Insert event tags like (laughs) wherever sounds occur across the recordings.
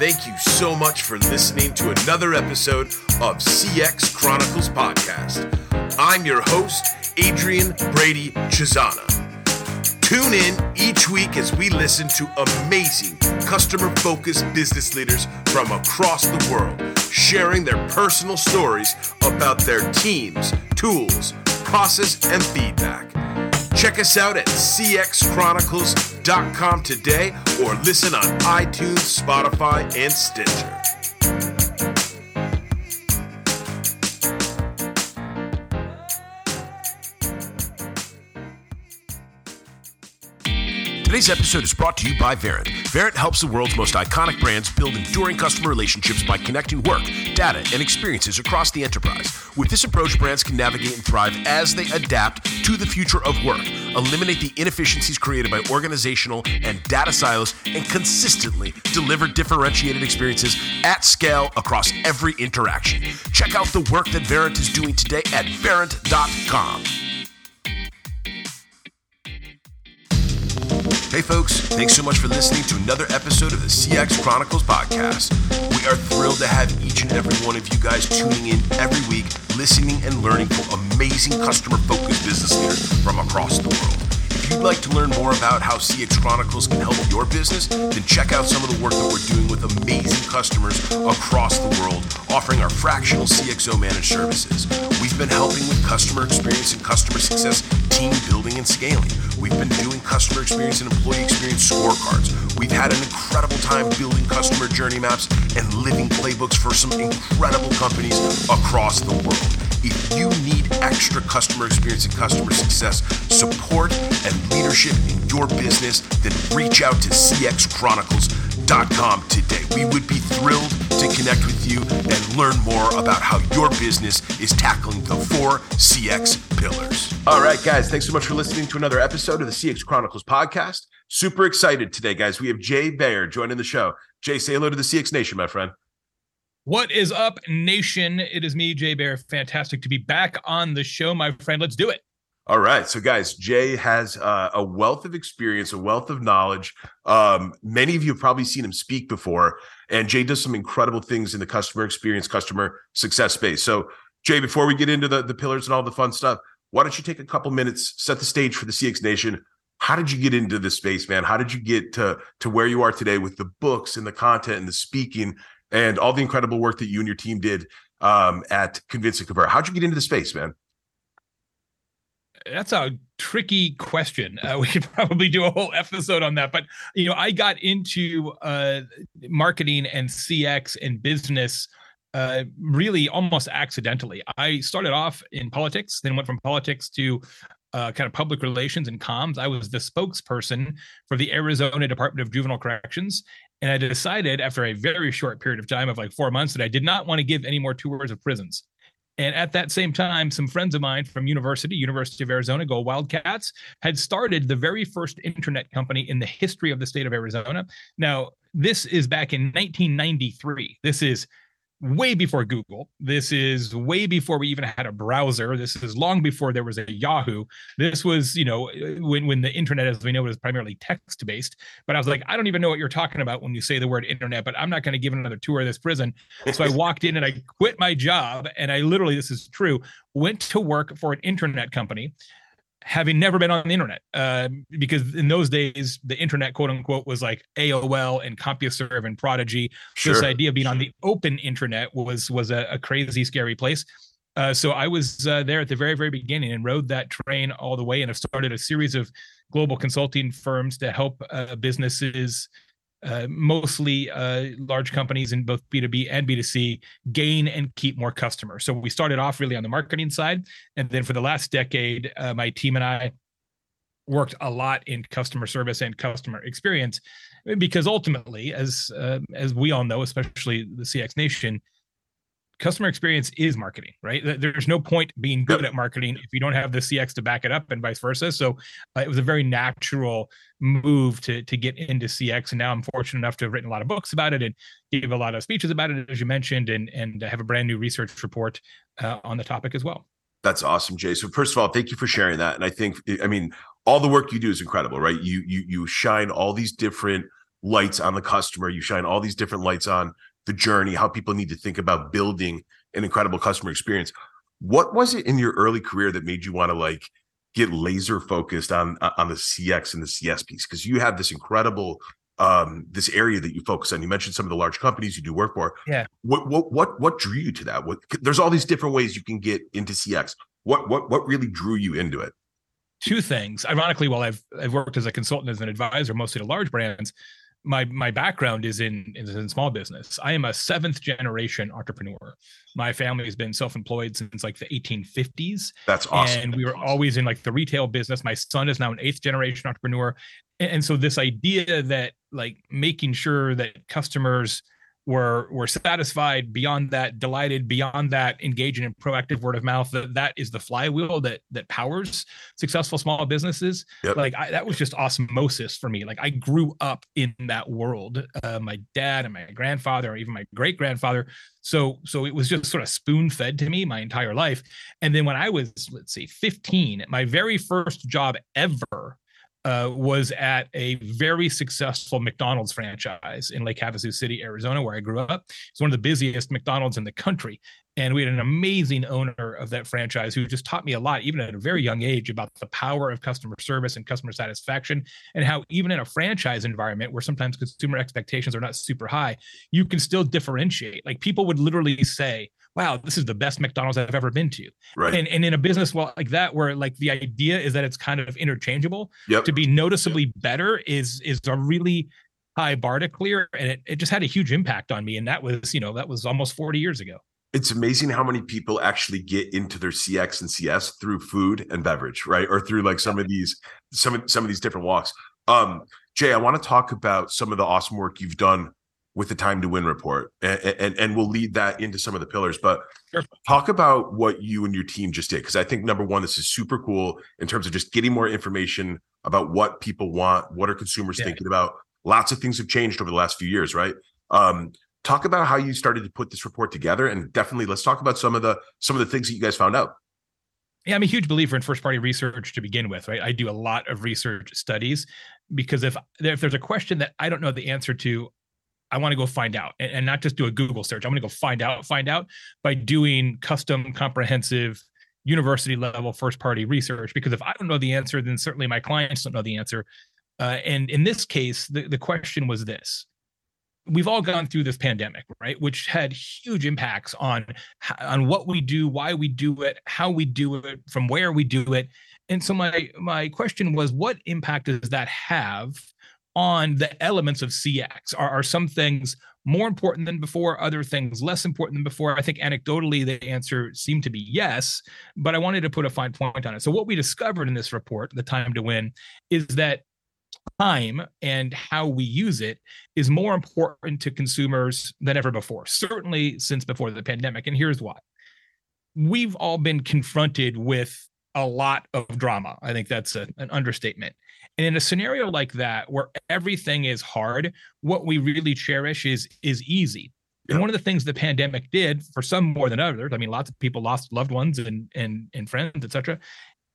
thank you so much for listening to another episode of CX Chronicles Podcast. I'm your host, Adrian Brady Cesana. Tune in each week as we listen to amazing customer focused business leaders from across the world sharing their personal stories about their teams, tools, process, and feedback. Check us out at cxchronicles.com today or listen on iTunes, Spotify, and Stitcher. Today's episode is brought to you by Verint. Verint helps the world's most iconic brands build enduring customer relationships by connecting work, data, and experiences across the enterprise. With this approach, brands can navigate and thrive as they adapt to the future of work, eliminate the inefficiencies created by organizational and data silos, and consistently deliver differentiated experiences at scale across every interaction. Check out the work that Verint is doing today at Verint.com. Hey, folks, thanks so much for listening to another episode of the CX Chronicles podcast. We are thrilled to have each and every one of you guys tuning in every week, listening and learning from amazing customer focused business leaders from across the world. If you'd like to learn more about how CX Chronicles can help your business, then check out some of the work that we're doing with amazing customers across the world, offering our fractional CXO managed services. We've been helping with customer experience and customer success, team building and scaling. We've been doing customer experience and employee experience scorecards. We've had an incredible time building customer journey maps and living playbooks for some incredible companies across the world. If you need extra customer experience and customer success support and leadership in your business, then reach out to cxchronicles.com today. We would be thrilled to connect with you and learn more about how your business is tackling the four CX pillars. All right, guys, thanks so much for listening to another episode of the CX Chronicles podcast. Super excited today, guys. We have Jay Baer joining the show. Jay, say hello to the CX Nation, my friend. What is up, nation? It is me, Jay Baer. Fantastic to be back on the show, my friend. Let's do it. All right. So, guys, Jay has uh, a wealth of experience, a wealth of knowledge. Um, many of you have probably seen him speak before, and Jay does some incredible things in the customer experience, customer success space. So, Jay, before we get into the, the pillars and all the fun stuff, why don't you take a couple minutes, set the stage for the CX Nation? How did you get into this space, man? How did you get to to where you are today with the books and the content and the speaking and all the incredible work that you and your team did um, at Convince and Convert. How'd you get into the space, man? That's a tricky question. Uh, (laughs) we could probably do a whole episode on that. But you know, I got into uh, marketing and CX and business uh, really almost accidentally. I started off in politics, then went from politics to uh, kind of public relations and comms. I was the spokesperson for the Arizona Department of Juvenile Corrections. And I decided after a very short period of time of like four months that I did not want to give any more tours of prisons. And at that same time, some friends of mine from university, University of Arizona, go Wildcats, had started the very first internet company in the history of the state of Arizona. Now, this is back in 1993. This is way before Google. This is way before we even had a browser. This is long before there was a Yahoo. This was, you know, when when the internet as we know it was primarily text based. But I was like, I don't even know what you're talking about when you say the word internet, but I'm not going to give another tour of this prison. So I walked in and I quit my job and I literally this is true, went to work for an internet company having never been on the internet uh, because in those days the internet quote unquote was like aol and compuserve and prodigy sure. this idea of being on the open internet was was a, a crazy scary place uh, so i was uh, there at the very very beginning and rode that train all the way and have started a series of global consulting firms to help uh, businesses uh, mostly uh, large companies in both B2B and B2C gain and keep more customers. So we started off really on the marketing side. And then for the last decade, uh, my team and I worked a lot in customer service and customer experience because ultimately, as uh, as we all know, especially the CX Nation, customer experience is marketing, right? There's no point being good at marketing if you don't have the CX to back it up, and vice versa. So uh, it was a very natural move to to get into CX, and now I'm fortunate enough to have written a lot of books about it and give a lot of speeches about it, as you mentioned, and and have a brand new research report uh, on the topic as well. That's awesome, Jay. So first of all, thank you for sharing that. And I think, I mean, all the work you do is incredible, right? You you you shine all these different lights on the customer. You shine all these different lights on the journey, how people need to think about building an incredible customer experience. What was it in your early career that made you want to like get laser focused on on the CX and the CS piece? Because you have this incredible um this area that you focus on. You mentioned some of the large companies you do work for. Yeah. What what what what drew you to that? What there's all these different ways you can get into CX. What what what really drew you into it? Two things. Ironically, while I've I've worked as a consultant as an advisor, mostly to large brands, my my background is in is in small business. I am a seventh generation entrepreneur. My family has been self employed since like the 1850s. That's awesome. And we were always in like the retail business. My son is now an eighth generation entrepreneur, and, and so this idea that like making sure that customers were were satisfied beyond that delighted beyond that engaging in proactive word of mouth that that is the flywheel that that powers successful small businesses. Yep. like I, that was just osmosis for me. Like i grew up in that world uh, my dad and my grandfather or even my great grandfather so so it was just sort of spoon fed to me my entire life. And then when i was let's say 15 my very first job ever uh, was at a very successful McDonald's franchise in Lake Havasu City, Arizona, where I grew up. It's one of the busiest McDonald's in the country. And we had an amazing owner of that franchise who just taught me a lot, even at a very young age, about the power of customer service and customer satisfaction, and how even in a franchise environment where sometimes consumer expectations are not super high, you can still differentiate. Like people would literally say, wow, this is the best McDonald's I've ever been to. Right. And, and in a business well, like that, where like the idea is that it's kind of interchangeable, yep. to be noticeably yep. better is is a really high bar to clear. And it, it just had a huge impact on me. And that was, you know, that was almost 40 years ago. It's amazing how many people actually get into their CX and CS through food and beverage, right? Or through like some of these, some of some of these different walks. Um, Jay, I want to talk about some of the awesome work you've done with the time to win report and, and, and we'll lead that into some of the pillars but sure. talk about what you and your team just did because i think number one this is super cool in terms of just getting more information about what people want what are consumers yeah. thinking about lots of things have changed over the last few years right um, talk about how you started to put this report together and definitely let's talk about some of the some of the things that you guys found out yeah, I'm a huge believer in first party research to begin with, right? I do a lot of research studies because if if there's a question that I don't know the answer to, I want to go find out and, and not just do a Google search. I'm going to go find out, find out by doing custom, comprehensive, university level first party research. Because if I don't know the answer, then certainly my clients don't know the answer. Uh, and in this case, the, the question was this we've all gone through this pandemic right which had huge impacts on on what we do why we do it how we do it from where we do it and so my my question was what impact does that have on the elements of CX? Are, are some things more important than before, other things less important than before? I think anecdotally the answer seemed to be yes, but I wanted to put a fine point on it. So, what we discovered in this report, The Time to Win, is that time and how we use it is more important to consumers than ever before, certainly since before the pandemic. And here's why. We've all been confronted with a lot of drama. I think that's a, an understatement. And in a scenario like that, where everything is hard, what we really cherish is is easy. And one of the things the pandemic did for some more than others, I mean, lots of people lost loved ones and and and friends, etc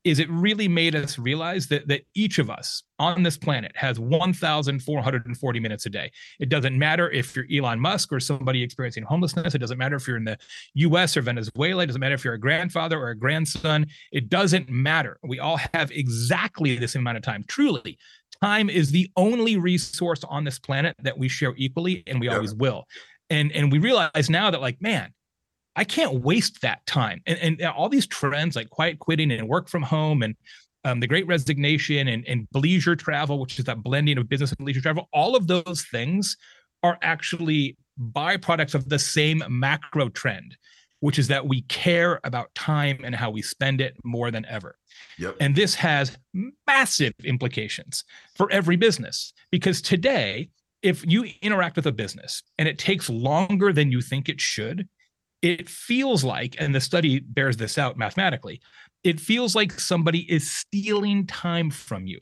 is it really made us realize that that each of us on this planet has 1440 minutes a day? It doesn't matter if you're elon musk or somebody experiencing homelessness. It doesn't matter if you're in the us or venezuela. It doesn't matter if you're a grandfather or a grandson. It doesn't matter. We all have exactly the same amount of time. Truly time is the only resource on this planet that we share equally and we yeah. always will. And and we realize now that like man I can't waste that time. And, and all these trends like quiet quitting and work from home and um, the great resignation and, and bleisure travel, which is that blending of business and leisure travel, all of those things are actually byproducts of the same macro trend, which is that we care about time and how we spend it more than ever. Yep. And this has massive implications for every business because today, if you interact with a business and it takes longer than you think it should, it feels like, and the study bears this out mathematically, it feels like somebody is stealing time from you.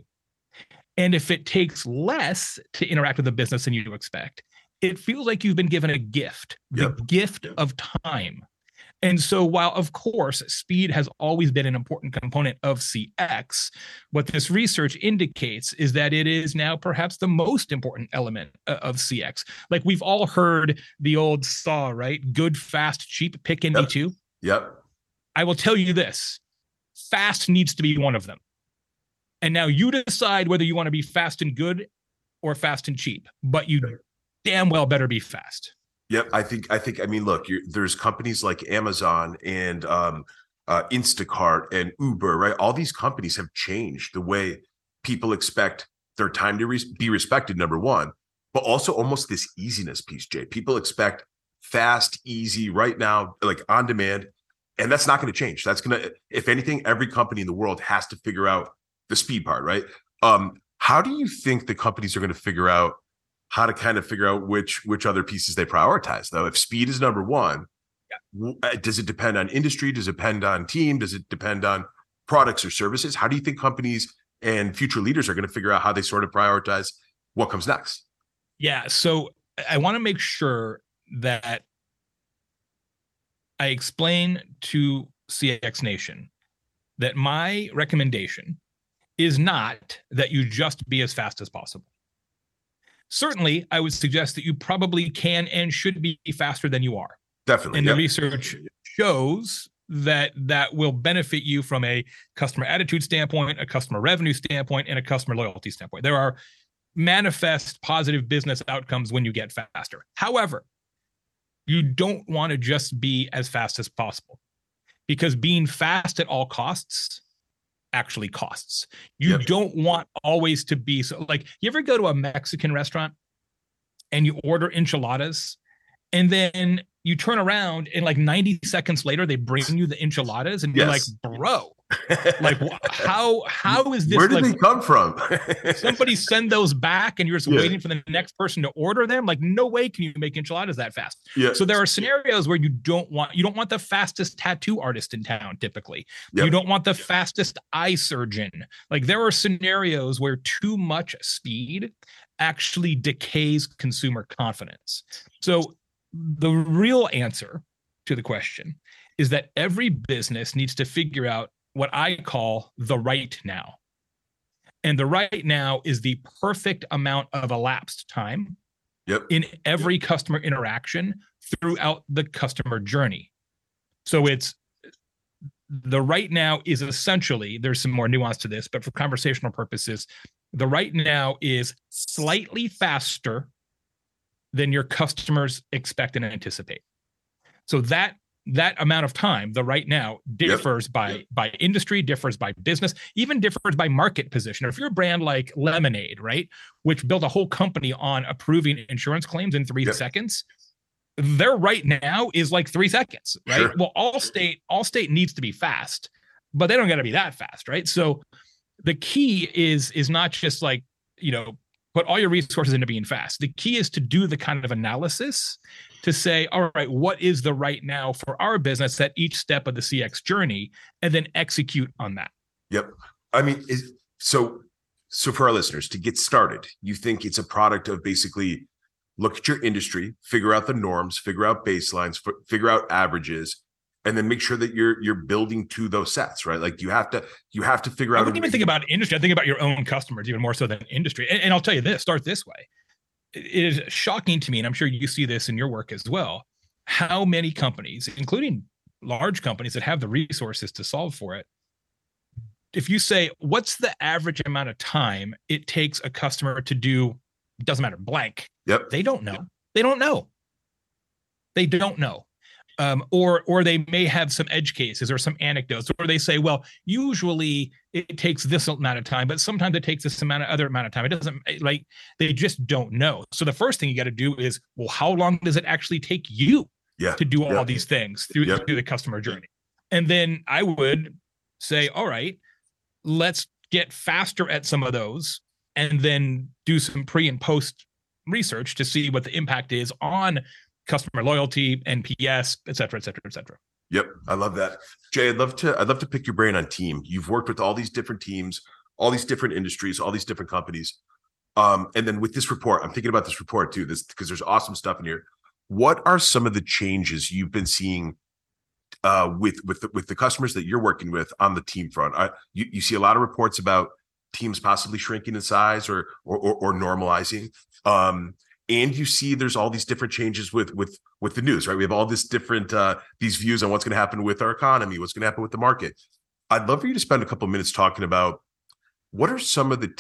And if it takes less to interact with the business than you expect, it feels like you've been given a gift, the gift of time. And so, while of course speed has always been an important component of CX, what this research indicates is that it is now perhaps the most important element uh, of CX. Like we've all heard the old saw, right? Good, fast, cheap, pick any Yep. two. Yep. I will tell you this fast needs to be one of them. And now you decide whether you want to be fast and good or fast and cheap, but you damn well better be fast. Yep, I think I think I mean, look, there's companies like Amazon and um, uh, Instacart and Uber, right? All these companies have changed the way people expect their time to res- be respected. Number one, but also almost this easiness piece, Jay. People expect fast, easy, right now, like on demand, and that's not going to change. That's going to, if anything, every company in the world has to figure out the speed part, right? Um, how do you think the companies are going to figure out? How to kind of figure out which which other pieces they prioritize though. If speed is number one w- uh, does it depend on industry? Does it depend on team? Does it depend on products or services? How do you think companies and future leaders are going to figure out how they sort of prioritize what comes next? Yeah. So I want to make sure that I explain to CX Nation that my recommendation is not that you just be as fast as possible. Certainly, I would suggest that you probably can and should be faster than you are. definitely And the research shows that that will benefit you from a customer attitude standpoint, a customer revenue standpoint, and a customer loyalty standpoint. There are manifest positive business outcomes when you get faster. However, you don't want to just be as fast as possible because being fast at all costs actually costs. You Yep. don't want always to be so like you ever go to a Mexican restaurant and you order enchiladas and then you turn around and like 90 seconds later they bring you the enchiladas and you're like Yes. bro like how how is this where did like they come from? (laughs) somebody send those back and you're just Yeah. waiting for the next person to order them? Like no way can you make enchiladas that fast. Yeah. So there are scenarios where you don't want you don't want the fastest tattoo artist in town typically. Yep. you don't want the fastest eye surgeon. Like there are scenarios where too much speed actually decays consumer confidence. So the real answer to the question is that every business needs to figure out what i call the right now and the right now is the perfect amount of elapsed time Yep. in every customer interaction throughout the customer journey. So it's the right now is essentially there's some more nuance to this, but for conversational purposes, the right now is slightly faster than your customers expect and anticipate. So that that amount of time, the right now, differs by Yep. by industry, differs by business, even differs by market position. Or If you're a brand like Lemonade, right, which built a whole company on approving insurance claims in three Yep. seconds, their right now is like three seconds, right? Sure. Well, Allstate, Allstate needs to be fast, but they don't got to be that fast, right? So the key is is not just like you know put all your resources into being fast. The key is to do the kind of analysis to say, all right, what is the right now for our business at each step of the CX journey, and then execute on that. Yep. I mean, is so so for our listeners to get started, you think it's a product of basically look at your industry, figure out the norms, figure out baselines, f- figure out averages, and then make sure that you're you're building to those sets, right? Like you have to you have to figure out. I out. don't even way- think about industry. I think about your own customers even more so than industry. And, and I'll tell you this: start this way. It is shocking to me, and I'm sure you see this in your work as well. How many companies, including large companies that have the resources to solve for it, if you say, "What's the average amount of time it takes a customer to do?" Doesn't matter blank. Yep. They don't know. They don't know. They don't know. Um, or or they may have some edge cases or some anecdotes, or they say, well, usually it takes this amount of time, but sometimes it takes this amount of other amount of time. It doesn't like they just don't know. So the first thing you got to do is, well, how long does it actually take you Yeah. to do all Yeah. these things through, Yep. through the customer journey? And then I would say, all right, let's get faster at some of those and then do some pre and post research to see what the impact is on customer loyalty, NPS, et cetera, et cetera, et cetera. Yep, I love that. Jay, I'd love to I'd love to pick your brain on team. You've worked with all these different teams, all these different industries, all these different companies. Um, and then with this report, I'm thinking about this report too, this because there's awesome stuff in here. What are some of the changes you've been seeing uh, with with the, with the customers that you're working with on the team front? I, you you see a lot of reports about teams possibly shrinking in size or or or, or normalizing. Um, and you see there's all these different changes with with with the news right? We have all this different uh these views on what's going to happen with our economy what's going to happen with the market. I'd love for you to spend a couple minutes talking about what are some of the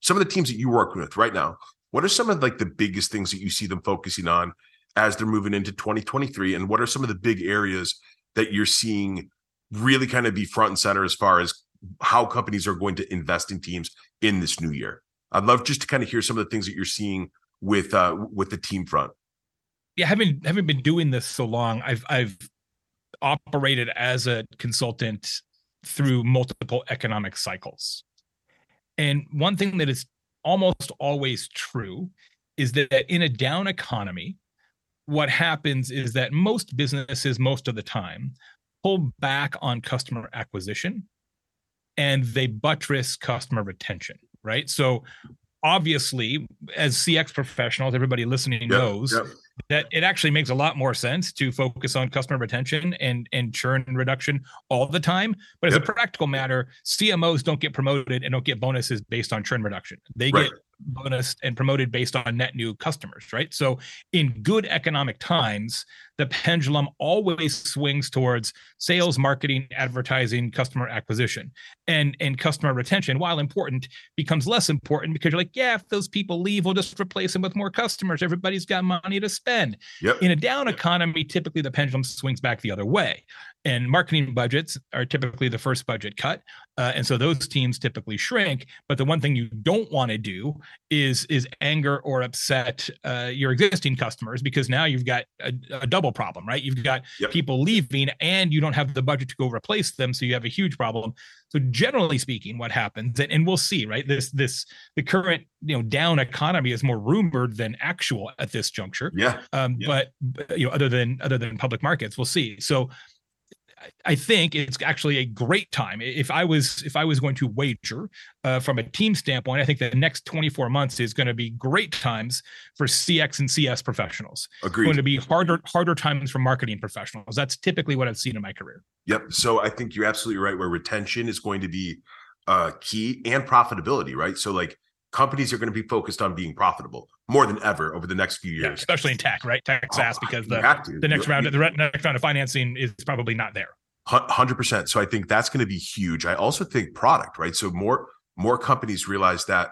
some of the teams that you work with right now what are some of like the biggest things that you see them focusing on as they're moving into 2023 and what are some of the big areas that you're seeing really kind of be front and center as far as how companies are going to invest in teams in this new year? I'd love just to kind of hear some of the things that you're seeing with uh with the team front. Yeah having having been doing this so long i've i've operated as a consultant through multiple economic cycles. And one thing that is almost always true is that in a down economy what happens is that most businesses most of the time pull back on customer acquisition and they buttress customer retention right? So obviously as cx professionals everybody listening yep, knows yep. that it actually makes a lot more sense to focus on customer retention and and churn reduction all the time but as yep. a practical matter cmos don't get promoted and don't get bonuses based on churn reduction they right. get bonus and promoted based on net new customers, right? So in good economic times, the pendulum always swings towards sales, marketing, advertising, customer acquisition. And and customer retention, while important, becomes less important because you're like, yeah, if those people leave, we'll just replace them with more customers. Everybody's got money to spend. Yep. In a down economy, typically the pendulum swings back the other way and marketing budgets are typically the first budget cut uh, and so those teams typically shrink but the one thing you don't want to do is is anger or upset uh, your existing customers because now you've got a, a double problem right? You've got yep. people leaving and you don't have the budget to go replace them so you have a huge problem. So generally speaking what happens and, and we'll see right? This this the current you know down economy is more rumored than actual at this juncture. Yeah. Um yeah. but you know other than other than public markets we'll see. So I think it's actually a great time. If I was if I was going to wager uh, from a team standpoint, I think the next 24 months is going to be great times for CX and CS professionals. Agreed. Going to be harder harder times for marketing professionals. That's typically what I've seen in my career. Yep. So I think you're absolutely right. Where retention is going to be uh, key and profitability, right? So like companies are going to be focused on being profitable more than ever over the next few years. Yeah, especially in tech, right? Tech oh, SaaS, because the, the next round, the next round of financing is probably not there. Hundred percent. So I think that's going to be huge. I also think product, right? So more more companies realize that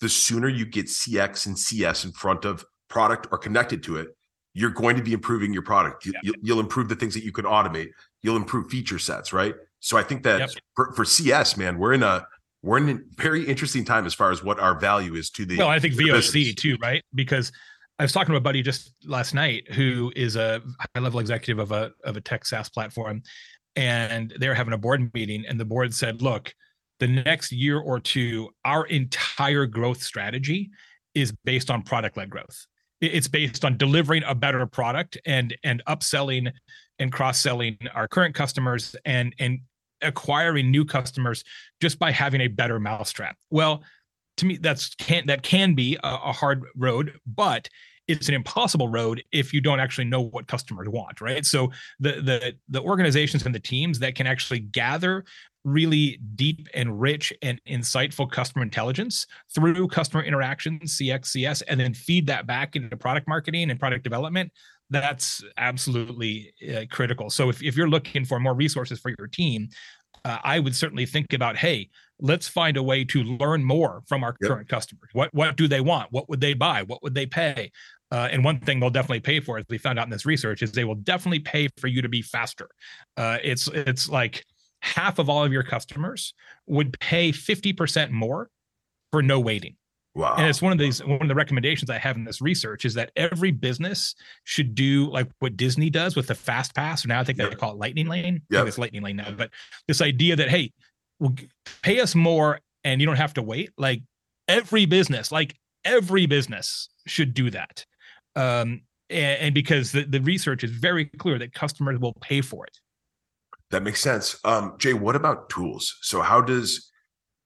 the sooner you get CX and CS in front of product or connected to it, you're going to be improving your product. You, will you'll improve the things that you can automate. You'll improve feature sets, right? So I think that yep. for, for CS, man, we're in a we're in a very interesting time as far as what our value is to the. Well, I think VOC too, right? Because I was talking to a buddy just last night who is a high level executive of a of a tech SaaS platform, and they're having a board meeting, and the board said, "Look, the next year or two, our entire growth strategy is based on product led growth. It's based on delivering a better product and and upselling and cross selling our current customers and and acquiring new customers just by having a better mousetrap. Well, to me, that's can that can be a, a hard road, but it's an impossible road if you don't actually know what customers want, right? So the the the organizations and the teams that can actually gather really deep and rich and insightful customer intelligence through customer interactions, CX, CS, and then feed that back into product marketing and product development that's absolutely uh, critical. So if, if you're looking for more resources for your team, uh, I would certainly think about, hey, let's find a way to learn more from our yep. current customers. What what do they want? What would they buy? What would they pay? Uh, and one thing they'll definitely pay for, as we found out in this research, is they will definitely pay for you to be faster. Uh, it's it's like half of all of your customers would pay fifty percent more for no waiting. Wow. And it's one of these one of the recommendations I have in this research is that every business should do like what Disney does with the fast pass. Now I think yep. they call it lightning lane. Yeah, it's lightning lane now. But this idea that hey, well, pay us more and you don't have to wait. Like every business, like every business should do that. Um, and, and because the, the research is very clear that customers will pay for it. That makes sense. Um, Jay, what about tools? So how does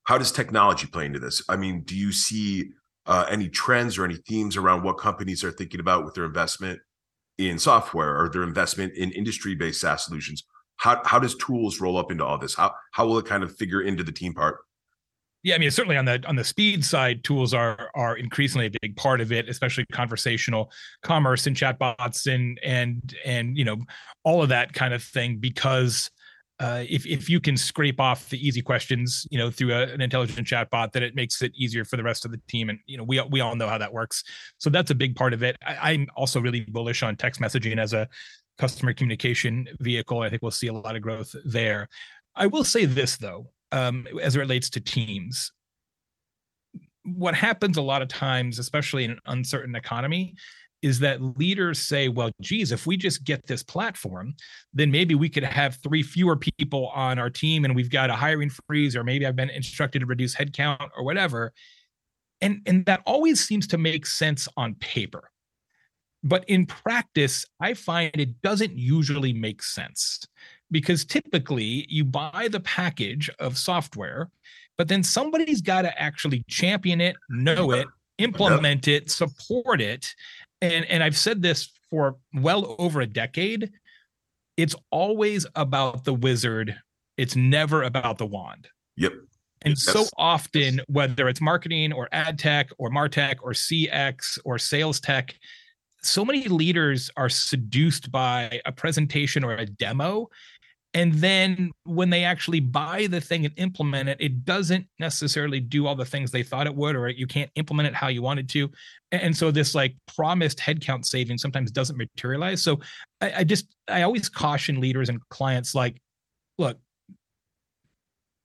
how does technology play into this? I mean, do you see uh, any trends or any themes around what companies are thinking about with their investment in software or their investment in industry-based SaaS solutions? how how does tools roll up into all this? How how will it kind of figure into the team part? Yeah, I mean certainly on the on the speed side, tools are are increasingly a big part of it, especially conversational commerce and chatbots and and and you know all of that kind of thing because uh, if if you can scrape off the easy questions, you know, through a, an intelligent chatbot, then it makes it easier for the rest of the team. And you know, we we all know how that works. So that's a big part of it. I, I'm also really bullish on text messaging as a customer communication vehicle. I think we'll see a lot of growth there. I will say this though, um, as it relates to teams. What happens a lot of times, especially in an uncertain economy, is that leaders say, well, geez, if we just get this platform, then maybe we could have three fewer people on our team and we've got a hiring freeze, or maybe I've been instructed to reduce headcount or whatever. And, and that always seems to make sense on paper. But in practice, I find it doesn't usually make sense because typically you buy the package of software, but then somebody's got to actually champion it, know it, implement it, support it and and I've said this for well over a decade. It's always about the wizard. It's never about the wand. Yep. And yes. so often, whether it's marketing or ad tech or martech or CX or sales tech, so many leaders are seduced by a presentation or a demo and then when they actually buy the thing and implement it it doesn't necessarily do all the things they thought it would or you can't implement it how you wanted to. And so this like promised headcount saving sometimes doesn't materialize. So I, I just i always caution leaders and clients like look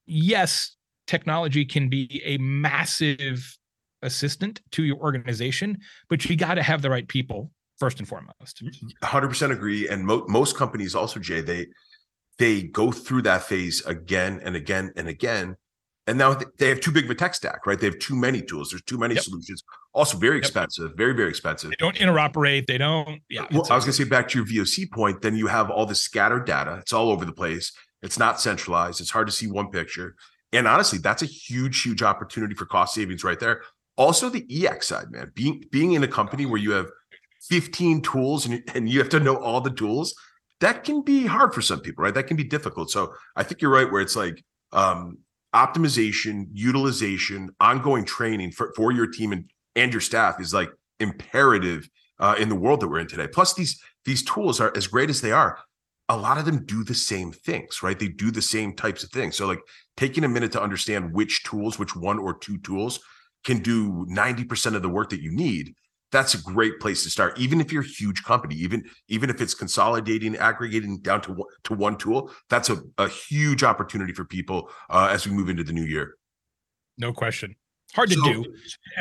yes technology can be a massive assistant to your organization but you got to have the right people first and foremost. 100% agree. And mo- most companies also jay they they go through that phase again and again and again. And now they have too big of a tech stack, right? They have too many tools. There's too many yep. solutions. Also, very expensive, yep. very very expensive. They don't interoperate. They don't. Yeah. Well, I was going to say back to your VOC point. Then you have all this scattered data. It's all over the place. It's not centralized. It's hard to see one picture. And honestly, that's a huge, huge opportunity for cost savings right there. Also, the EX side, man. Being being in a company where you have 15 tools and, and you have to know all the tools that can be hard for some people, right? That can be difficult. So I think you're right where it's like um, optimization, utilization, ongoing training for, for your team and, and your staff is like imperative uh, in the world that we're in today. Plus, these these tools are as great as they are. A lot of them do the same things, right? They do the same types of things. So, like taking a minute to understand which tools, which one or two tools can do 90% of the work that you need that's a great place to start even if you're a huge company even even if it's consolidating aggregating down to one, to one tool that's a, a huge opportunity for people uh, as we move into the new year. No question. Hard to so, do.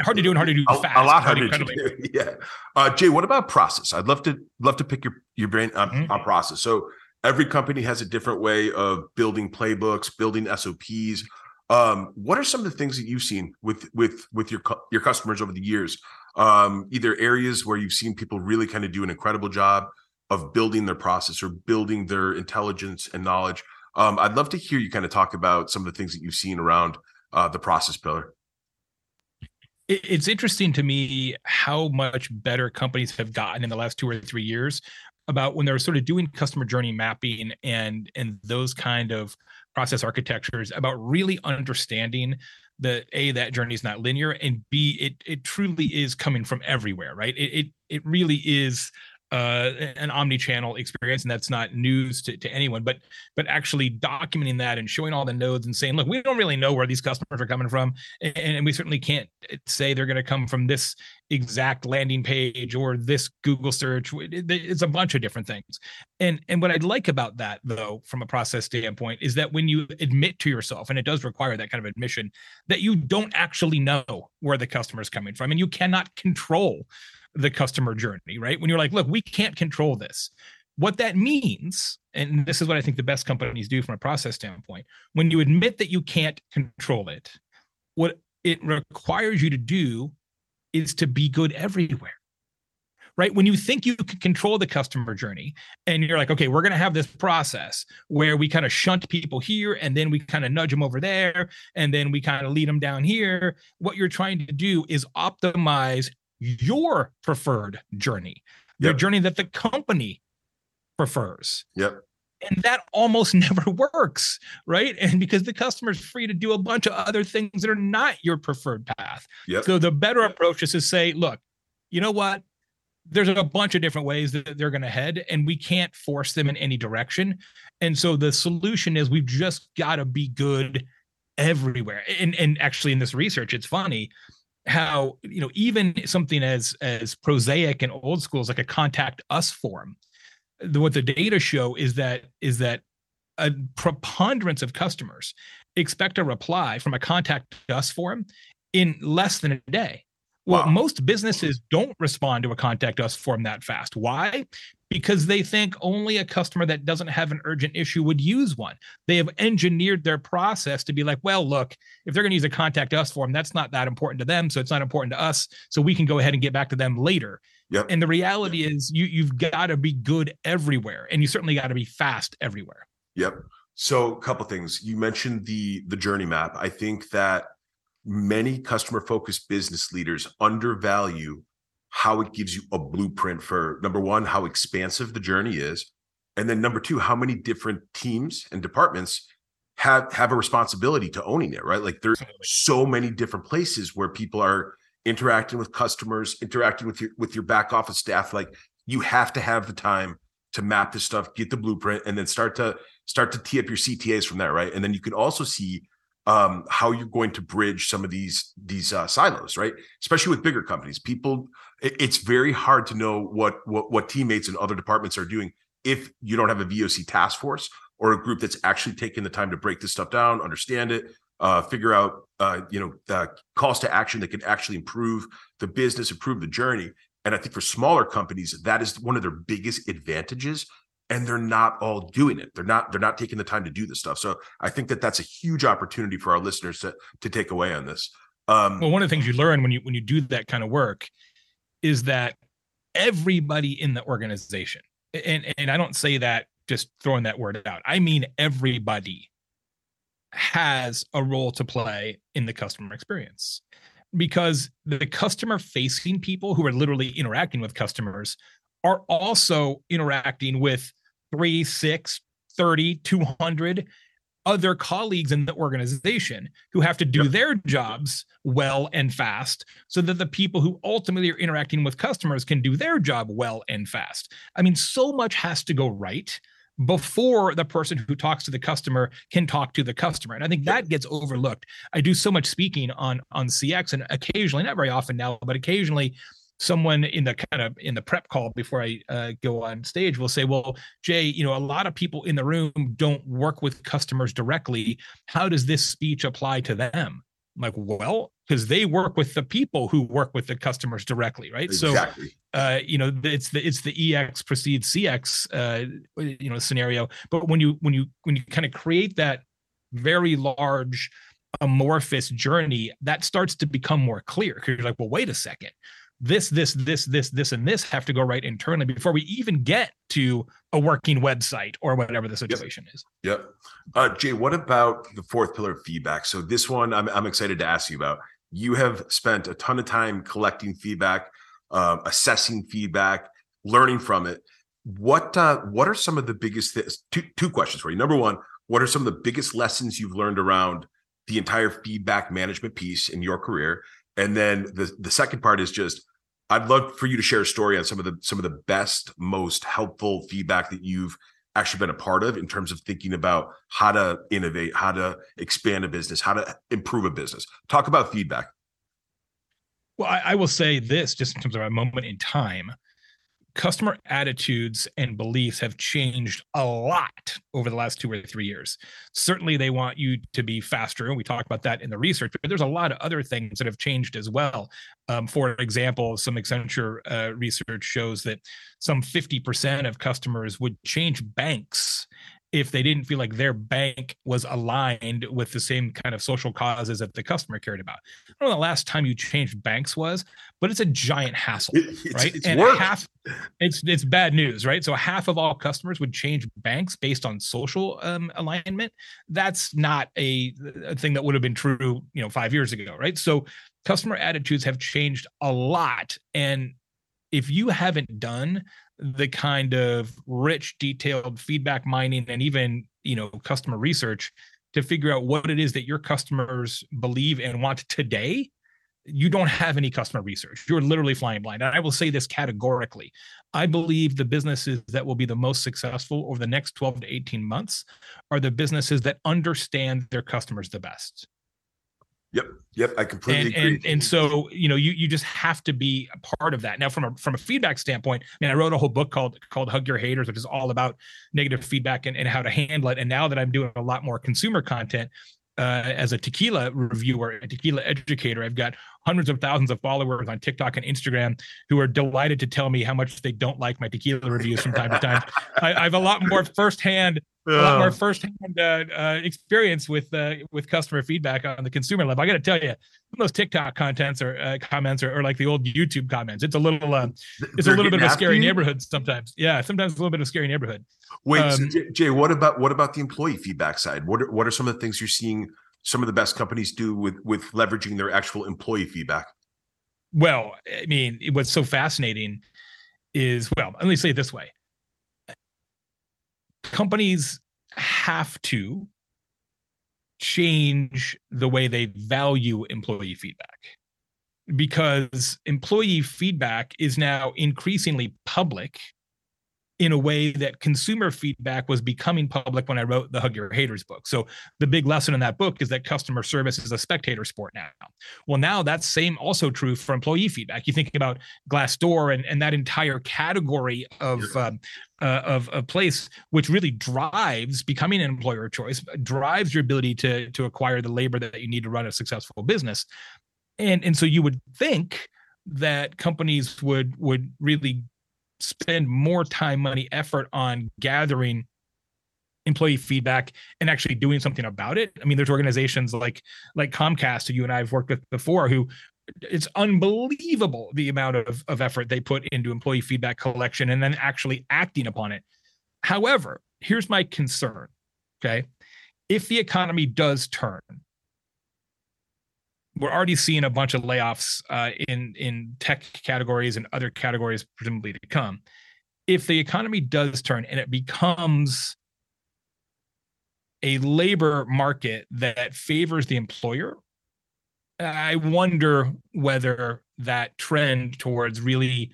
Hard to do and hard to do a, fast a lot harder to do (laughs) yeah. Uh, jay what about process? I'd love to love to pick your your brain on, mm-hmm. on process. So every company has a different way of building playbooks building sops um, what are some of the things that you've seen with with with your your customers over the years um, either areas where you've seen people really kind of do an incredible job of building their process or building their intelligence and knowledge. Um, I'd love to hear you kind of talk about some of the things that you've seen around uh, the process pillar. It's interesting to me how much better companies have gotten in the last two or three years about when they're sort of doing customer journey mapping and and those kind of process architectures about really understanding that a that journey is not linear and b it it truly is coming from everywhere right? It it, it really is uh, an omni-channel experience and that's not news to, to anyone but but actually documenting that and showing all the nodes and saying look we don't really know where these customers are coming from and, and we certainly can't say they're going to come from this exact landing page or this google search. It's a bunch of different things. And and what i'd like about that though from a process standpoint is that when you admit to yourself and it does require that kind of admission that you don't actually know where the customer is coming from and you cannot control the customer journey, right? When you're like, look, we can't control this. What that means, and this is what I think the best companies do from a process standpoint, when you admit that you can't control it, what it requires you to do is to be good everywhere. Right. When you think you can control the customer journey and you're like, okay, we're going to have this process where we kind of shunt people here and then we kind of nudge them over there and then we kind of lead them down here. What you're trying to do is optimize your preferred journey, the yep. journey that the company prefers. Yep. and that almost (laughs) never works right and because the customer is free to do a bunch of other things that are not your preferred path yep. so the better approach is to say look you know what there's a bunch of different ways that they're going to head and we can't force them in any direction and so the solution is we've just got to be good everywhere and and actually in this research it's funny how you know even something as as prosaic and old school as like a contact us form the, what the data show is that is that a preponderance of customers expect a reply from a contact us form in less than a day well, wow. most businesses don't respond to a contact us form that fast. Why? Because they think only a customer that doesn't have an urgent issue would use one. They have engineered their process to be like, well, look, if they're going to use a contact us form, that's not that important to them. So it's not important to us. So we can go ahead and get back to them later. Yep. And the reality yep. is you you've got to be good everywhere. And you certainly got to be fast everywhere. Yep. So a couple things. You mentioned the the journey map. I think that many customer focused business leaders undervalue how it gives you a blueprint for number one, how expansive the journey is. And then number two, how many different teams and departments have have a responsibility to owning it, right? Like there's so many different places where people are interacting with customers, interacting with your with your back office staff. Like you have to have the time to map this stuff, get the blueprint, and then start to start to tee up your CTAs from there, right? And then you can also see um, how you're going to bridge some of these these uh, silos, right? Especially with bigger companies, people it, it's very hard to know what what what teammates in other departments are doing if you don't have a VOC task force or a group that's actually taking the time to break this stuff down, understand it, uh, figure out uh, you know the calls to action that can actually improve the business, improve the journey. And I think for smaller companies, that is one of their biggest advantages and they're not all doing it. They're not they're not taking the time to do this stuff. So i think that that's a huge opportunity for our listeners to to take away on this. Um, well one of the things you learn when you when you do that kind of work is that everybody in the organization and and i don't say that just throwing that word out. I mean everybody has a role to play in the customer experience because the customer facing people who are literally interacting with customers are also interacting with three, six, 30, 200 other colleagues in the organization who have to do yep. their jobs well and fast so that the people who ultimately are interacting with customers can do their job well and fast. I mean, so much has to go right before the person who talks to the customer can talk to the customer and i think that gets overlooked i do so much speaking on on cx and occasionally not very often now but occasionally someone in the kind of in the prep call before I uh, go on stage will say, "Well, Jay, you know, a lot of people in the room don't work with customers directly. How does this speech apply to them?" I'm like, "Well, because they work with the people who work with the customers directly, right?" Exactly. So, uh, you know, it's the it's the EX precedes CX, uh, you know, scenario. But when you when you when you kind of create that very large amorphous journey, that starts to become more clear because you're like, well, wait a second this, this, this, this, this, and this have to go right internally before we even get to a working website or whatever the situation yep. is. Yep. Uh, Jay, what about the fourth pillar of feedback? So this one I'm, I'm excited to ask you about. You have spent a ton of time collecting feedback, uh, assessing feedback, learning from it. What uh, what are some of the biggest th- two two questions for you? Number one, what are some of the biggest lessons you've learned around the entire feedback management piece in your career? And then the the second part is just I'd love for you to share a story on some of the some of the best, most helpful feedback that you've actually been a part of in terms of thinking about how to innovate, how to expand a business, how to improve a business. Talk about feedback. Well, I, I will say this just in terms of a moment in time customer attitudes and beliefs have changed a lot over the last two or three years. Certainly, they want you to be faster, and we talk about that in the research. But there's a lot of other things that have changed as well. Um, for example, some Accenture uh, research shows that some 50% of customers would change banks if they didn't feel like their bank was aligned with the same kind of social causes that the customer cared about. I don't know the last time you changed banks was, but it's a giant hassle, it's, right? It's and half it's it's bad news, right? So half of all customers would change banks based on social um, alignment. That's not a, a thing that would have been true, you know, five years ago, right? So customer attitudes have changed a lot, and if you haven't done the kind of rich, detailed feedback mining and even you know customer research to figure out what it is that your customers believe and want today, you don't have any customer research. You're literally flying blind. And I will say this categorically. I believe the businesses that will be the most successful over the next 12 to 18 months are the businesses that understand their customers the best. Yep. Yep. I completely and, agree. And, and so, you know, you you just have to be a part of that. Now, from a from a feedback standpoint, I mean, I wrote a whole book called called Hug Your Haters, which is all about negative feedback and, and how to handle it. And now that I'm doing a lot more consumer content, uh, as a tequila reviewer, a tequila educator. I've got hundreds of thousands of followers on TikTok and Instagram who are delighted to tell me how much they don't like my tequila reviews from time to time. (laughs) I, I have a lot more firsthand a lot more firsthand uh, uh, experience with uh, with customer feedback on the consumer level. I got to tell you, those TikTok contents or uh, comments are, are, like the old YouTube comments. It's a little uh, it's They're a little bit of a scary neighborhood sometimes. Yeah, sometimes a little bit of a scary neighborhood. Wait, um, so Jay, what about what about the employee feedback side? What are, what are some of the things you're seeing some of the best companies do with with leveraging their actual employee feedback? Well, I mean, what's so fascinating is well, let me say it this way companies have to change the way they value employee feedback because employee feedback is now increasingly public in a way that consumer feedback was becoming public when I wrote the Hug Your Haters book. So the big lesson in that book is that customer service is a spectator sport now. Well, now that's same also true for employee feedback. You think about Glassdoor and, and that entire category of um, uh, of a place which really drives becoming an employer of choice, drives your ability to to acquire the labor that you need to run a successful business. And and so you would think that companies would would really spend more time, money, effort on gathering employee feedback and actually doing something about it. I mean, there's organizations like like Comcast, who you and I have worked with before, who it's unbelievable the amount of, of effort they put into employee feedback collection and then actually acting upon it. However, here's my concern. Okay. If the economy does turn, we're already seeing a bunch of layoffs uh, in in tech categories and other categories presumably to come. If the economy does turn and it becomes a labor market that favors the employer, I wonder whether that trend towards really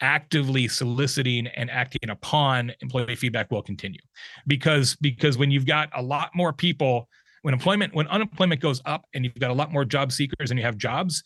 actively soliciting and acting upon employee feedback will continue because because when you've got a lot more people when employment when unemployment goes up and you've got a lot more job seekers and you have jobs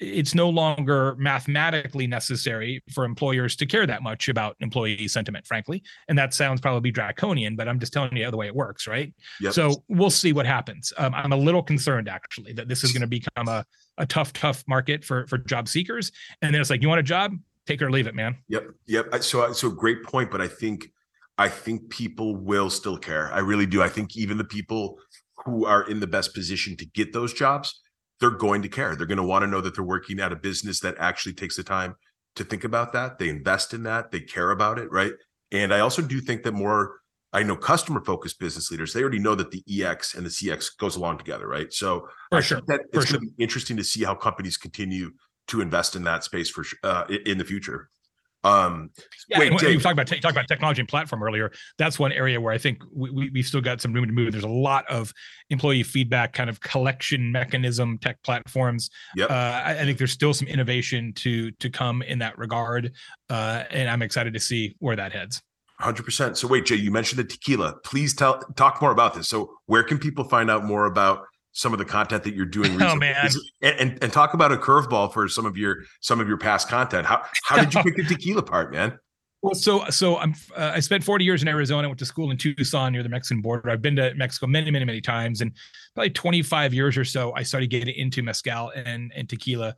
it's no longer mathematically necessary for employers to care that much about employee sentiment, frankly. And that sounds probably draconian, but I'm just telling you the way it works, right? Yep. So we'll see what happens. Um, I'm a little concerned actually that this is going to become a, a tough, tough market for for job seekers. And then it's like, you want a job? Take it or leave it, man. Yep. Yep. So so great point, but I think I think people will still care. I really do. I think even the people who are in the best position to get those jobs, they're going to care. They're going to want to know that they're working at a business that actually takes the time to think about that. They invest in that. They care about it, right? And I also do think that more, I know customer focused business leaders, they already know that the EX and the CX goes along together, right? So for I sure. that it's going to be interesting to see how companies continue to invest in that space for uh, in the future. Um, yeah, wait, you talked about talked about technology and platform earlier. That's one area where I think we, we we've still got some room to move. There's a lot of employee feedback kind of collection mechanism tech platforms. Yep. Uh, I, I, think there's still some innovation to to come in that regard, uh, and I'm excited to see where that heads. 100%. So wait, Jay, you mentioned the tequila. Please tell talk more about this. So where can people find out more about some of the content that you're (laughs) doing recently. Oh man, and, and, and talk about a curveball for some of your some of your past content. How how did you pick the tequila part, man? (laughs) Well, so so I'm uh, I spent 40 years in Arizona. Went to school in Tucson near the Mexican border. I've been to Mexico many many many times, and probably 25 years or so, I started getting into mezcal and and tequila.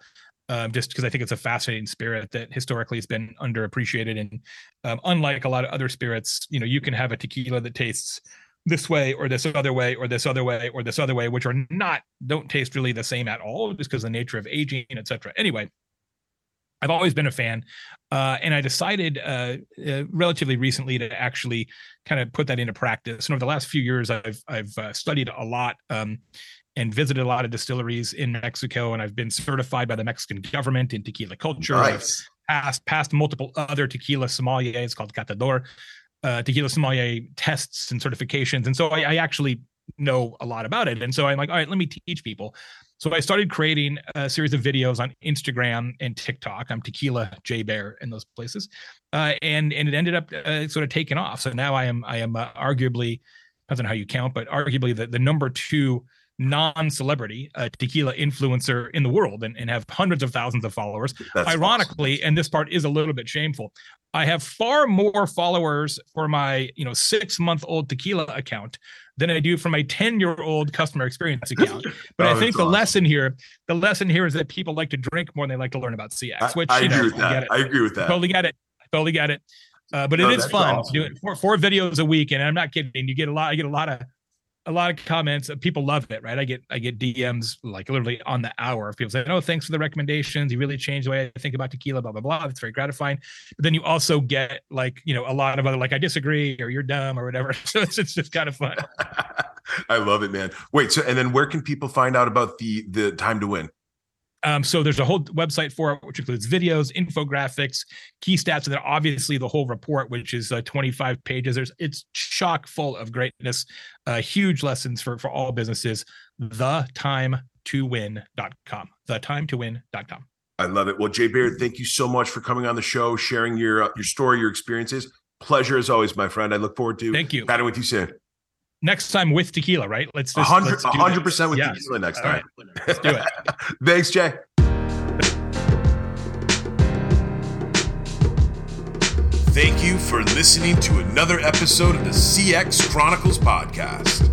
Um, just because I think it's a fascinating spirit that historically has been underappreciated, and um, unlike a lot of other spirits, you know, you can have a tequila that tastes this way or this other way or this other way or this other way, which are not don't taste really the same at all, just because the nature of aging, etc. Anyway, I've always been a fan, uh, and I decided uh, uh, relatively recently to actually kind of put that into practice. And over the last few years, I've I've uh, studied a lot um, and visited a lot of distilleries in Mexico, and I've been certified by the Mexican government in tequila culture. Nice. I've passed passed multiple other tequila sommeliers called Catador, uh, tequila sommelier tests and certifications, and so I, I actually know a lot about it. And so I'm like, all right, let me teach people. So I started creating a series of videos on Instagram and TikTok. I'm Tequila Jay Baer in those places, uh, and and it ended up uh, sort of taking off. So now I am I am uh, arguably depends on how you count, but arguably the, the number two non-celebrity uh, tequila influencer in the world and, and have hundreds of thousands of followers. That's Ironically, awesome. and this part is a little bit shameful, I have far more followers for my you know six month old tequila account than I do for my 10 year old customer experience account. But oh, I think the awesome. lesson here, the lesson here is that people like to drink more than they like to learn about CX, which I, I you know, agree with that. I agree with that. Totally get it. Totally get it. Uh, but it no, is fun awesome. doing four, four videos a week. And I'm not kidding. You get a lot, I get a lot of a lot of comments. Uh, people love it, right? I get I get DMs like literally on the hour of people saying, "Oh, thanks for the recommendations. You really changed the way I think about tequila." Blah blah blah. It's very gratifying. But then you also get like you know a lot of other like I disagree or you're dumb or whatever. (laughs) So it's, it's just kind of fun. (laughs) I love it, man. Wait, so and then where can people find out about the the time to win? Um, so there's a whole website for it, which includes videos, infographics, key stats, and then obviously the whole report, which is uh, 25 pages. There's it's chock full of greatness, uh, huge lessons for for all businesses. The time to win.com. The time to win.com. I love it. Well, Jay Baer, thank you so much for coming on the show, sharing your uh, your story, your experiences. Pleasure as always, my friend. I look forward to thank you chatting with you soon next time with tequila, right? Let's just 100 percent with yes. tequila next time. Right. Let's do it. (laughs) Thanks, Jay. Thank you for listening to another episode of the CX Chronicles podcast.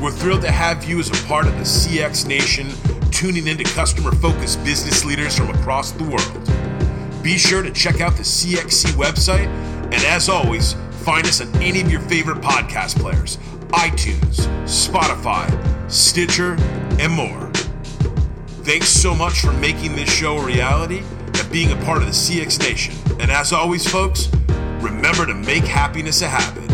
We're thrilled to have you as a part of the CX Nation, tuning into customer focused business leaders from across the world. Be sure to check out the CXC website, and as always, Find us on any of your favorite podcast players iTunes, Spotify, Stitcher, and more. Thanks so much for making this show a reality and being a part of the CX Nation. And as always, folks, remember to make happiness a habit.